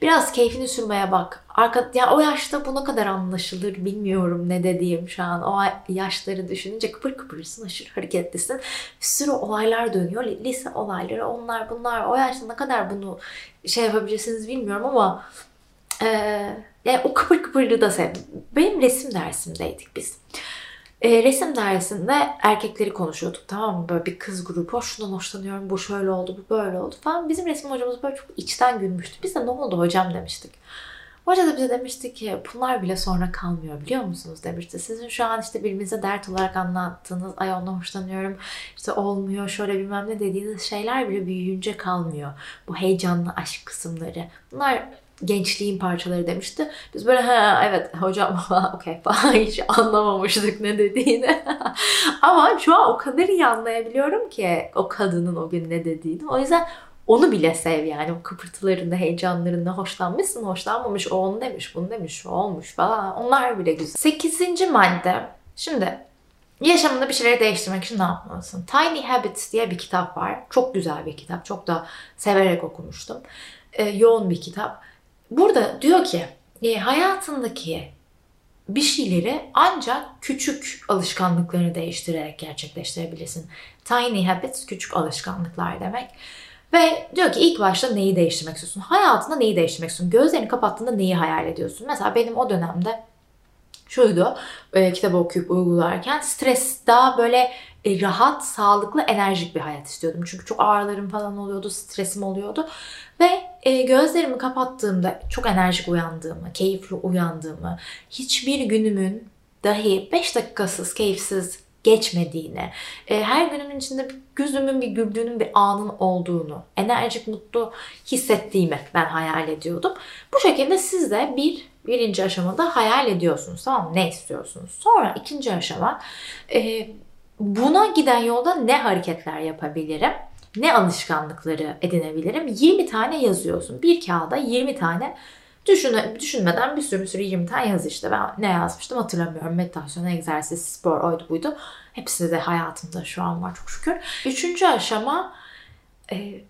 Biraz keyfini sürmeye bak. Arka, ya o yaşta bu ne kadar anlaşılır bilmiyorum ne dediğim şu an. O yaşları düşününce kıpır kıpırsın, aşırı hareketlisin. Bir sürü olaylar dönüyor. Lise olayları, onlar bunlar. O yaşta ne kadar bunu şey yapabilirsiniz bilmiyorum ama e, yani o kıpır kıpırlığı da sev. Benim resim dersimdeydik biz. E, resim dersinde erkekleri konuşuyorduk tamam mı? Böyle bir kız grubu. Şundan hoşlanıyorum, bu şöyle oldu, bu böyle oldu falan. Bizim resim hocamız böyle çok içten gülmüştü. Biz de ne oldu hocam demiştik. Hoca da bize demişti ki bunlar bile sonra kalmıyor biliyor musunuz demişti. Sizin şu an işte birbirinize dert olarak anlattığınız ay ondan hoşlanıyorum işte olmuyor şöyle bilmem ne dediğiniz şeyler bile büyüyünce kalmıyor. Bu heyecanlı aşk kısımları. Bunlar gençliğin parçaları demişti. Biz böyle ha evet hocam okey falan hiç anlamamıştık ne dediğini. Ama şu an o kadar iyi anlayabiliyorum ki o kadının o gün ne dediğini. O yüzden onu bile sev yani o kıpırtılarında, heyecanlarında hoşlanmışsın, hoşlanmamış, o onu demiş, bunu demiş, o olmuş falan. Onlar bile güzel. Sekizinci madde. Şimdi yaşamında bir şeyleri değiştirmek için ne yapmalısın? Tiny Habits diye bir kitap var. Çok güzel bir kitap. Çok da severek okumuştum. Ee, yoğun bir kitap. Burada diyor ki e, hayatındaki bir şeyleri ancak küçük alışkanlıklarını değiştirerek gerçekleştirebilirsin. Tiny habits küçük alışkanlıklar demek. Ve diyor ki ilk başta neyi değiştirmek istiyorsun? Hayatında neyi değiştirmek istiyorsun? Gözlerini kapattığında neyi hayal ediyorsun? Mesela benim o dönemde şuydu e, kitabı okuyup uygularken stres daha böyle e, rahat, sağlıklı, enerjik bir hayat istiyordum. Çünkü çok ağrılarım falan oluyordu, stresim oluyordu. Ve e, gözlerimi kapattığımda çok enerjik uyandığımı, keyifli uyandığımı, hiçbir günümün dahi 5 dakikasız, keyifsiz geçmediğini, e, her günümün içinde gözümün bir güldüğünün bir anın olduğunu, enerjik, mutlu hissettiğimi ben hayal ediyordum. Bu şekilde siz de bir birinci aşamada hayal ediyorsunuz tamam mı? Ne istiyorsunuz? Sonra ikinci aşama e, buna giden yolda ne hareketler yapabilirim? Ne alışkanlıkları edinebilirim? 20 tane yazıyorsun. Bir kağıda 20 tane Düşüne, düşünmeden bir sürü bir sürü 20 tane yaz işte. Ben ne yazmıştım hatırlamıyorum. Meditasyon, egzersiz, spor, oydu buydu. Hepsi de hayatımda şu an var çok şükür. Üçüncü aşama e,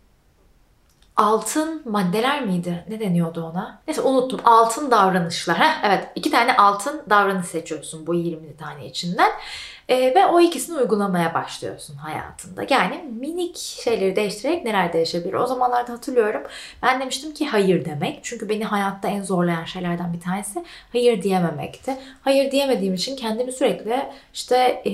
altın maddeler miydi? Ne deniyordu ona? Neyse unuttum. Altın davranışlar. Heh, evet iki tane altın davranış seçiyorsun bu 20 tane içinden. E, ve o ikisini uygulamaya başlıyorsun hayatında. Yani minik şeyleri değiştirerek neler değişebilir? O zamanlarda hatırlıyorum. Ben demiştim ki hayır demek. Çünkü beni hayatta en zorlayan şeylerden bir tanesi hayır diyememekti. Hayır diyemediğim için kendimi sürekli işte e,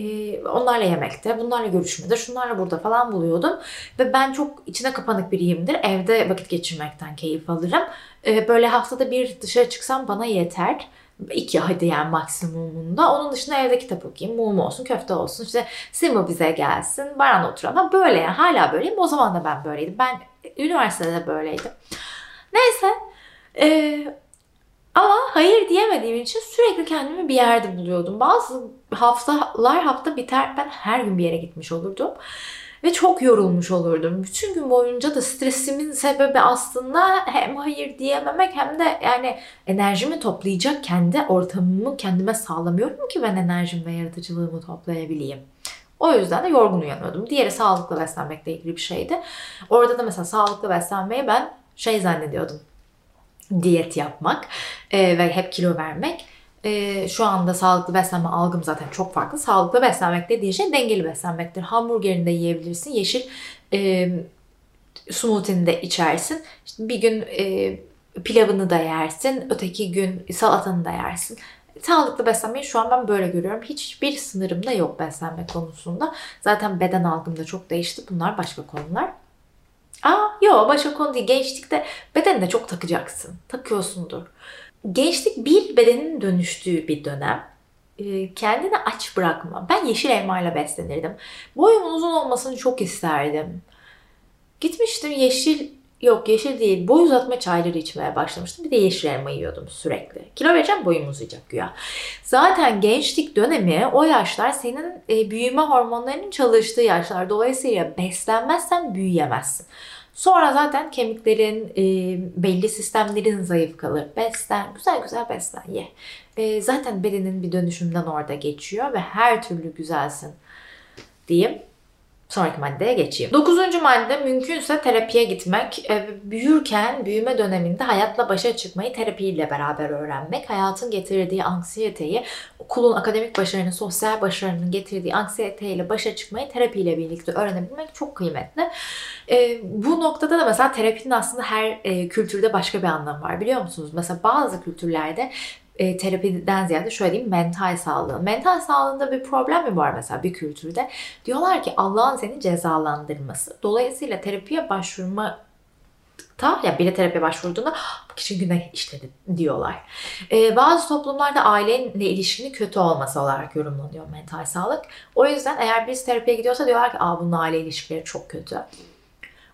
onlarla yemekte, bunlarla görüşmede, şunlarla burada falan buluyordum. Ve ben çok içine kapanık biriyimdir. Evde vakit geçirmekten keyif alırım. E, böyle haftada bir dışarı çıksam bana yeter iki hadi yani maksimumunda. Onun dışında evde kitap okuyayım, mum olsun, köfte olsun, işte Simba bize gelsin, Baran oturalım. Böyle yani hala böyleyim. O zaman da ben böyleydim. Ben üniversitede de böyleydim. Neyse. Ee, ama hayır diyemediğim için sürekli kendimi bir yerde buluyordum. Bazı haftalar hafta biter ben her gün bir yere gitmiş olurdum. Ve çok yorulmuş olurdum. Bütün gün boyunca da stresimin sebebi aslında hem hayır diyememek hem de yani enerjimi toplayacak kendi ortamımı kendime sağlamıyorum ki ben enerjim ve yaratıcılığımı toplayabileyim. O yüzden de yorgun uyanıyordum. Diğeri sağlıklı beslenmekle ilgili bir şeydi. Orada da mesela sağlıklı beslenmeyi ben şey zannediyordum. Diyet yapmak e, ve hep kilo vermek e, şu anda sağlıklı beslenme algım zaten çok farklı. Sağlıklı beslenmek dediği şey dengeli beslenmektir. Hamburgerini de yiyebilirsin. Yeşil e, smoothie'ni de içersin. İşte bir gün e, pilavını da yersin. Öteki gün salatanı da yersin. Sağlıklı beslenmeyi şu an ben böyle görüyorum. Hiçbir sınırım da yok beslenme konusunda. Zaten beden algım da çok değişti. Bunlar başka konular. Aa yok başka konu değil. Gençlikte bedenine çok takacaksın. Takıyorsundur gençlik bir bedenin dönüştüğü bir dönem. Ee, kendini aç bırakma. Ben yeşil elmayla beslenirdim. Boyumun uzun olmasını çok isterdim. Gitmiştim yeşil Yok yeşil değil. Boy uzatma çayları içmeye başlamıştım. Bir de yeşil elma yiyordum sürekli. Kilo vereceğim boyum uzayacak güya. Zaten gençlik dönemi o yaşlar senin e, büyüme hormonlarının çalıştığı yaşlar. Dolayısıyla beslenmezsen büyüyemezsin. Sonra zaten kemiklerin, e, belli sistemlerin zayıf kalır. Beslen, güzel güzel beslen, ye. E, zaten bedenin bir dönüşümden orada geçiyor ve her türlü güzelsin diyeyim. Sonraki maddeye geçeyim. Dokuzuncu madde mümkünse terapiye gitmek. E, büyürken, büyüme döneminde hayatla başa çıkmayı terapiyle beraber öğrenmek. Hayatın getirdiği anksiyeteyi, okulun akademik başarının, sosyal başarının getirdiği anksiyeteyle başa çıkmayı terapiyle birlikte öğrenebilmek çok kıymetli. E, bu noktada da mesela terapinin aslında her e, kültürde başka bir anlamı var biliyor musunuz? Mesela bazı kültürlerde e, terapiden ziyade şöyle diyeyim mental sağlığı. Mental sağlığında bir problem mi var mesela bir kültürde? Diyorlar ki Allah'ın seni cezalandırması. Dolayısıyla terapiye başvurma ta ya biri terapiye başvurduğunda bu kişi günah işledi diyorlar. Ee, bazı toplumlarda aileyle ilişkinin kötü olması olarak yorumlanıyor mental sağlık. O yüzden eğer biz terapiye gidiyorsa diyorlar ki Aa, bunun aile ilişkileri çok kötü.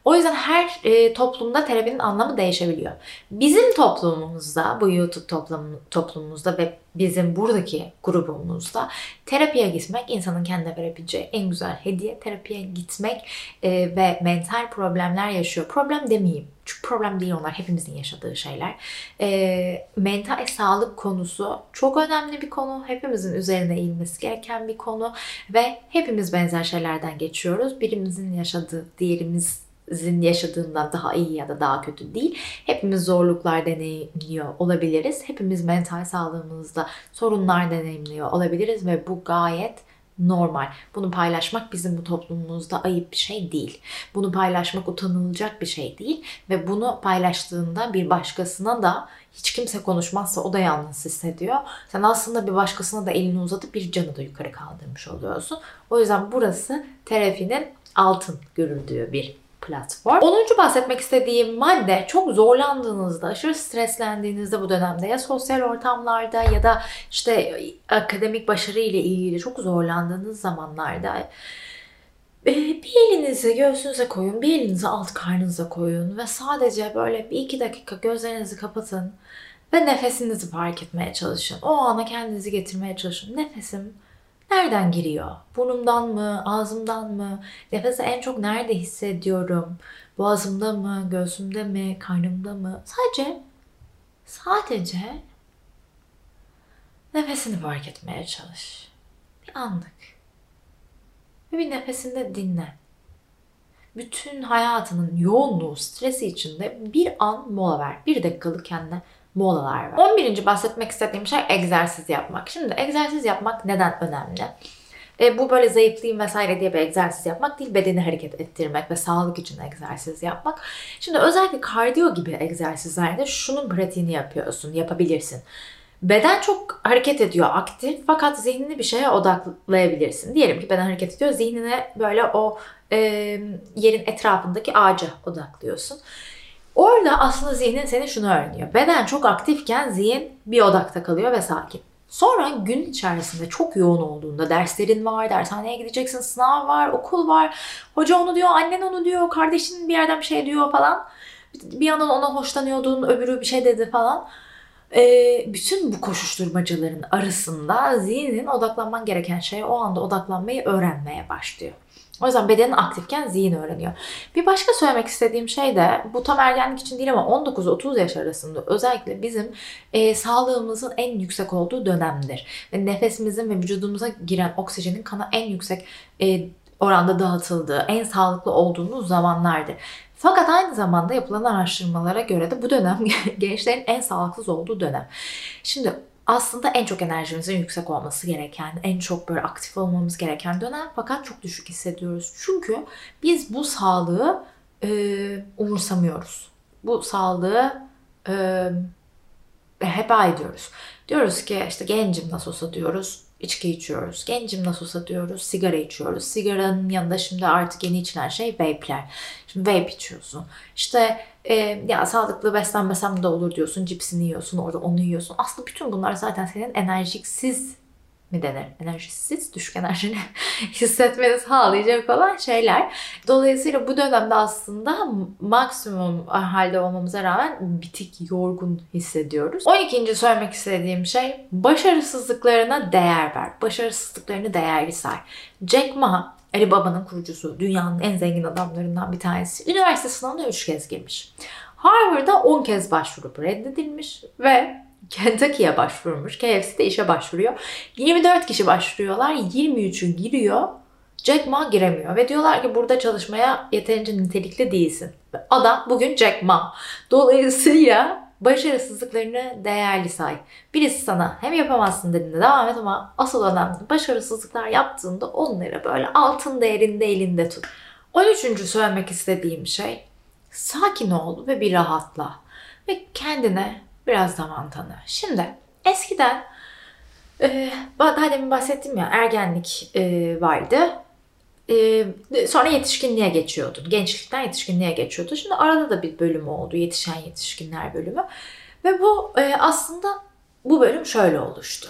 O yüzden her e, toplumda terapinin anlamı değişebiliyor. Bizim toplumumuzda, bu YouTube toplum, toplumumuzda ve bizim buradaki grubumuzda terapiye gitmek insanın kendine verebileceği en güzel hediye. Terapiye gitmek e, ve mental problemler yaşıyor. Problem demeyeyim. Çünkü problem değil onlar. Hepimizin yaşadığı şeyler. E, mental sağlık konusu çok önemli bir konu. Hepimizin üzerine eğilmesi gereken bir konu. Ve hepimiz benzer şeylerden geçiyoruz. Birimizin yaşadığı, diğerimiz sizin yaşadığından daha iyi ya da daha kötü değil. Hepimiz zorluklar deneyimliyor olabiliriz. Hepimiz mental sağlığımızda sorunlar deneyimliyor olabiliriz ve bu gayet normal. Bunu paylaşmak bizim bu toplumumuzda ayıp bir şey değil. Bunu paylaşmak utanılacak bir şey değil ve bunu paylaştığında bir başkasına da hiç kimse konuşmazsa o da yalnız hissediyor. Sen aslında bir başkasına da elini uzatıp bir canı da yukarı kaldırmış oluyorsun. O yüzden burası terapinin altın görüldüğü bir platform. 10. bahsetmek istediğim madde çok zorlandığınızda, aşırı streslendiğinizde bu dönemde ya sosyal ortamlarda ya da işte akademik başarı ile ilgili çok zorlandığınız zamanlarda e, bir elinizi göğsünüze koyun, bir elinizi alt karnınıza koyun ve sadece böyle bir iki dakika gözlerinizi kapatın ve nefesinizi fark etmeye çalışın. O ana kendinizi getirmeye çalışın. Nefesim nereden giriyor? Burnumdan mı, ağzımdan mı? Nefesi en çok nerede hissediyorum? Boğazımda mı, göğsümde mi, karnımda mı? Sadece Sadece nefesini fark etmeye çalış. Bir anlık. Ve bir nefesinde dinle. Bütün hayatının yoğunluğu, stresi içinde bir an mola ver. Bir dakikalık kendine molalar ver. 11. bahsetmek istediğim şey egzersiz yapmak. Şimdi egzersiz yapmak neden önemli? E, bu böyle zayıflayayım vesaire diye bir egzersiz yapmak değil, bedeni hareket ettirmek ve sağlık için egzersiz yapmak. Şimdi özellikle kardiyo gibi egzersizlerde şunun pratiğini yapıyorsun, yapabilirsin. Beden çok hareket ediyor, aktif fakat zihnini bir şeye odaklayabilirsin. Diyelim ki beden hareket ediyor, zihnine böyle o e, yerin etrafındaki ağaca odaklıyorsun. Orada aslında zihnin seni şunu öğreniyor. Beden çok aktifken zihin bir odakta kalıyor ve sakin. Sonra gün içerisinde çok yoğun olduğunda derslerin var, dershaneye gideceksin, sınav var, okul var. Hoca onu diyor, annen onu diyor, kardeşin bir yerden bir şey diyor falan. Bir yandan ona hoşlanıyordun, öbürü bir şey dedi falan. Ee, bütün bu koşuşturmacaların arasında zihnin odaklanman gereken şey o anda odaklanmayı öğrenmeye başlıyor. O yüzden bedenin aktifken zihin öğreniyor. Bir başka söylemek istediğim şey de bu tam ergenlik için değil ama 19-30 yaş arasında özellikle bizim e, sağlığımızın en yüksek olduğu dönemdir. Ve nefesimizin ve vücudumuza giren oksijenin kana en yüksek e, oranda dağıtıldığı, en sağlıklı olduğumuz zamanlardır. Fakat aynı zamanda yapılan araştırmalara göre de bu dönem gençlerin en sağlıksız olduğu dönem. Şimdi aslında en çok enerjimizin yüksek olması gereken, en çok böyle aktif olmamız gereken dönem fakat çok düşük hissediyoruz. Çünkü biz bu sağlığı e, umursamıyoruz. Bu sağlığı e, heba ediyoruz. Diyoruz ki işte gencim nasıl olsa diyoruz içki içiyoruz. Gencim nasıl olsa diyoruz sigara içiyoruz. Sigaranın yanında şimdi artık yeni içilen şey vape'ler. Şimdi vape içiyorsun. İşte e, ya sağlıklı beslenmesem de olur diyorsun. Cipsini yiyorsun orada onu yiyorsun. Aslında bütün bunlar zaten senin enerjiksiz mi denir? Enerjisiz, düşük enerjini hissetmeni sağlayacak olan şeyler. Dolayısıyla bu dönemde aslında maksimum halde olmamıza rağmen bitik, yorgun hissediyoruz. 12. söylemek istediğim şey başarısızlıklarına değer ver. Başarısızlıklarını değerli say. Jack Ma Ali Baba'nın kurucusu, dünyanın en zengin adamlarından bir tanesi. Üniversite sınavına 3 kez girmiş. Harvard'a 10 kez başvurup reddedilmiş ve Kentucky'ye başvurmuş. KFC'de işe başvuruyor. 24 kişi başvuruyorlar. 23'ü giriyor. Jack Ma giremiyor ve diyorlar ki burada çalışmaya yeterince nitelikli değilsin. Adam bugün Jack Ma. Dolayısıyla başarısızlıklarını değerli say. Birisi sana hem yapamazsın dediğinde devam et ama asıl önemli başarısızlıklar yaptığında onları böyle altın değerinde elinde tut. 13. söylemek istediğim şey sakin ol ve bir rahatla ve kendine biraz zaman tanı. Şimdi eskiden e, daha demin bahsettim ya ergenlik e, vardı. E, sonra yetişkinliğe geçiyordun. Gençlikten yetişkinliğe geçiyordun. Şimdi arada da bir bölüm oldu. Yetişen yetişkinler bölümü. Ve bu e, aslında bu bölüm şöyle oluştu.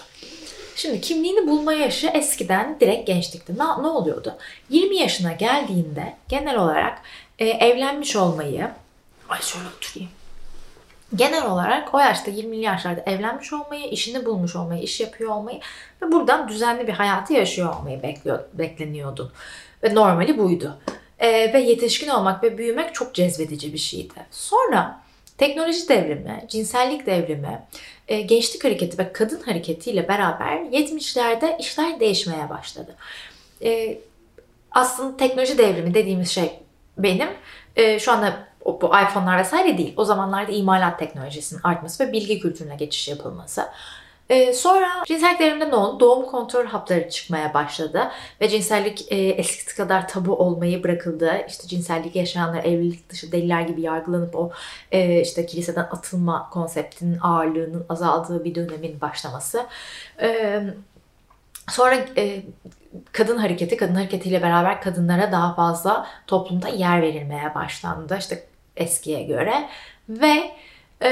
Şimdi kimliğini bulma yaşı eskiden direkt gençlikte. Ne, ne oluyordu? 20 yaşına geldiğinde genel olarak e, evlenmiş olmayı... Ay şöyle oturayım genel olarak o yaşta 20'li yaşlarda evlenmiş olmayı, işini bulmuş olmayı, iş yapıyor olmayı ve buradan düzenli bir hayatı yaşıyor olmayı bekliyor, bekleniyordun. Ve normali buydu. Ee, ve yetişkin olmak ve büyümek çok cezbedici bir şeydi. Sonra teknoloji devrimi, cinsellik devrimi, e, gençlik hareketi ve kadın hareketiyle beraber 70'lerde işler değişmeye başladı. E, aslında teknoloji devrimi dediğimiz şey benim e, şu anda bu iPhone'lar vesaire değil. O zamanlarda imalat teknolojisinin artması ve bilgi kültürüne geçiş yapılması. Ee, sonra cinsellik devriminde ne oldu? Doğum kontrol hapları çıkmaya başladı ve cinsellik e, eskisi kadar tabu olmayı bırakıldı. İşte cinsellik yaşayanlar evlilik dışı deliler gibi yargılanıp o e, işte kiliseden atılma konseptinin ağırlığının azaldığı bir dönemin başlaması. E, sonra e, kadın hareketi, kadın hareketiyle beraber kadınlara daha fazla toplumda yer verilmeye başlandı. İşte eskiye göre ve e,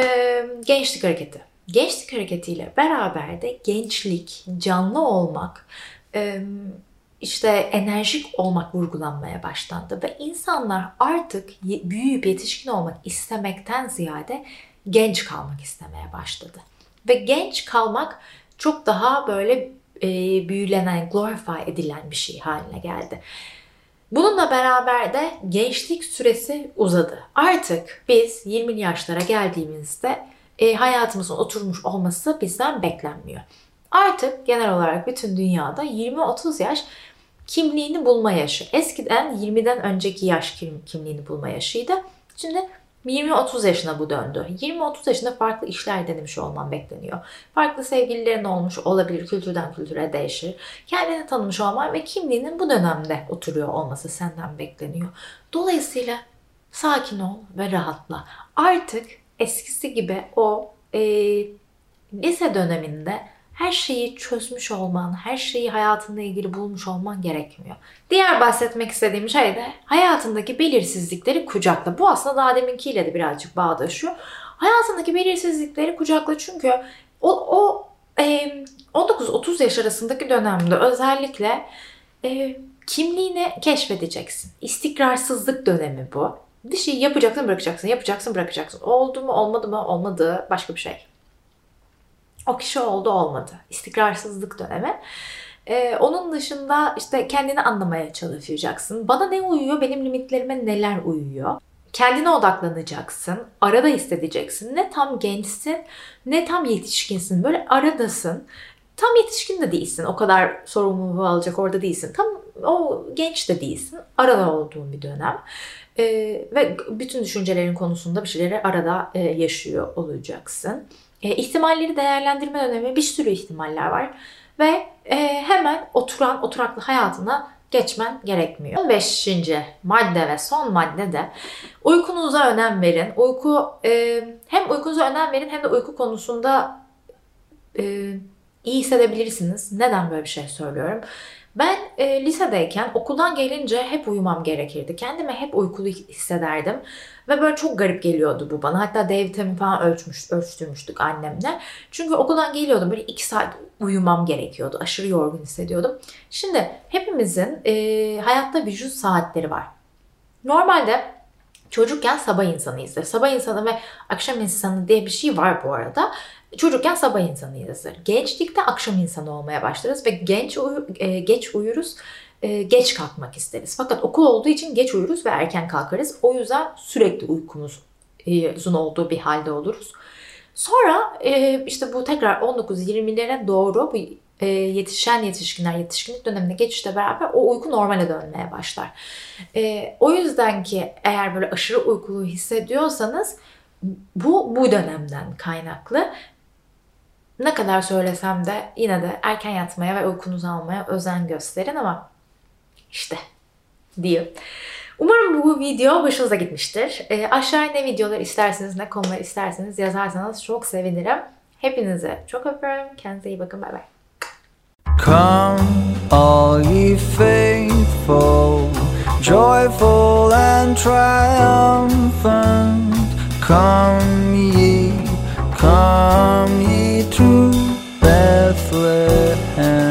gençlik hareketi. Gençlik hareketiyle beraber de gençlik, canlı olmak, e, işte enerjik olmak vurgulanmaya başlandı ve insanlar artık büyüyüp yetişkin olmak istemekten ziyade genç kalmak istemeye başladı. Ve genç kalmak çok daha böyle e, büyülenen, glorify edilen bir şey haline geldi. Bununla beraber de gençlik süresi uzadı. Artık biz 20 yaşlara geldiğimizde e, hayatımızın oturmuş olması bizden beklenmiyor. Artık genel olarak bütün dünyada 20-30 yaş kimliğini bulma yaşı. Eskiden 20'den önceki yaş kimliğini bulma yaşıydı. Şimdi 20-30 yaşına bu döndü. 20-30 yaşında farklı işler denemiş olman bekleniyor. Farklı sevgililerin olmuş olabilir, kültürden kültüre değişir. Kendini tanımış olman ve kimliğinin bu dönemde oturuyor olması senden bekleniyor. Dolayısıyla sakin ol ve rahatla. Artık eskisi gibi o e, lise döneminde her şeyi çözmüş olman, her şeyi hayatınla ilgili bulmuş olman gerekmiyor. Diğer bahsetmek istediğim şey de hayatındaki belirsizlikleri kucakla. Bu aslında daha deminkiyle de birazcık bağdaşıyor. Hayatındaki belirsizlikleri kucakla çünkü o, o e, 19-30 yaş arasındaki dönemde özellikle e, kimliğini keşfedeceksin. İstikrarsızlık dönemi bu. Bir şey yapacaksın bırakacaksın, yapacaksın bırakacaksın. Oldu mu olmadı mı olmadı başka bir şey. Kişi oldu olmadı. İstikrarsızlık dönemi. Ee, onun dışında işte kendini anlamaya çalışacaksın. Bana ne uyuyor, benim limitlerime neler uyuyor. Kendine odaklanacaksın. Arada hissedeceksin. Ne tam gençsin ne tam yetişkinsin. Böyle aradasın. Tam yetişkin de değilsin. O kadar sorumluluğu alacak orada değilsin. Tam o genç de değilsin. Arada olduğun bir dönem. Ee, ve bütün düşüncelerin konusunda bir şeyleri arada e, yaşıyor olacaksın. E, ihtimalleri değerlendirme dönemi bir sürü ihtimaller var. Ve e, hemen oturan, oturaklı hayatına geçmen gerekmiyor. 15. madde ve son madde de uykunuza önem verin. Uyku e, hem uykunuza önem verin hem de uyku konusunda e, iyi hissedebilirsiniz. Neden böyle bir şey söylüyorum? Ben e, lisedeyken okuldan gelince hep uyumam gerekirdi. Kendimi hep uykulu hissederdim. Ve böyle çok garip geliyordu bu bana. Hatta D vitamini falan ölçmüş, ölçtürmüştük annemle. Çünkü okuldan geliyordum böyle iki saat uyumam gerekiyordu. Aşırı yorgun hissediyordum. Şimdi hepimizin e, hayatta vücut saatleri var. Normalde çocukken sabah insanıyızdır. Sabah insanı ve akşam insanı diye bir şey var bu arada. Çocukken sabah insanıyızdır. Gençlikte akşam insanı olmaya başlarız ve genç uyu, e, geç uyuruz e, geç kalkmak isteriz. Fakat okul olduğu için geç uyuruz ve erken kalkarız. O yüzden sürekli uykumuz e, olduğu bir halde oluruz. Sonra işte bu tekrar 19-20'lere doğru bu e, yetişen yetişkinler yetişkinlik dönemine geçişle beraber o uyku normale dönmeye başlar. E, o yüzden ki eğer böyle aşırı uykulu hissediyorsanız bu bu dönemden kaynaklı. Ne kadar söylesem de yine de erken yatmaya ve uykunuzu almaya özen gösterin ama işte diyeyim. Umarım bu video hoşunuza gitmiştir. E, aşağıya ne videolar isterseniz, ne konular isterseniz yazarsanız çok sevinirim. Hepinize çok öpüyorum. Kendinize iyi bakın. Bay bay. Come, all ye faithful, joyful and triumphant. Come ye, come ye to Bethlehem.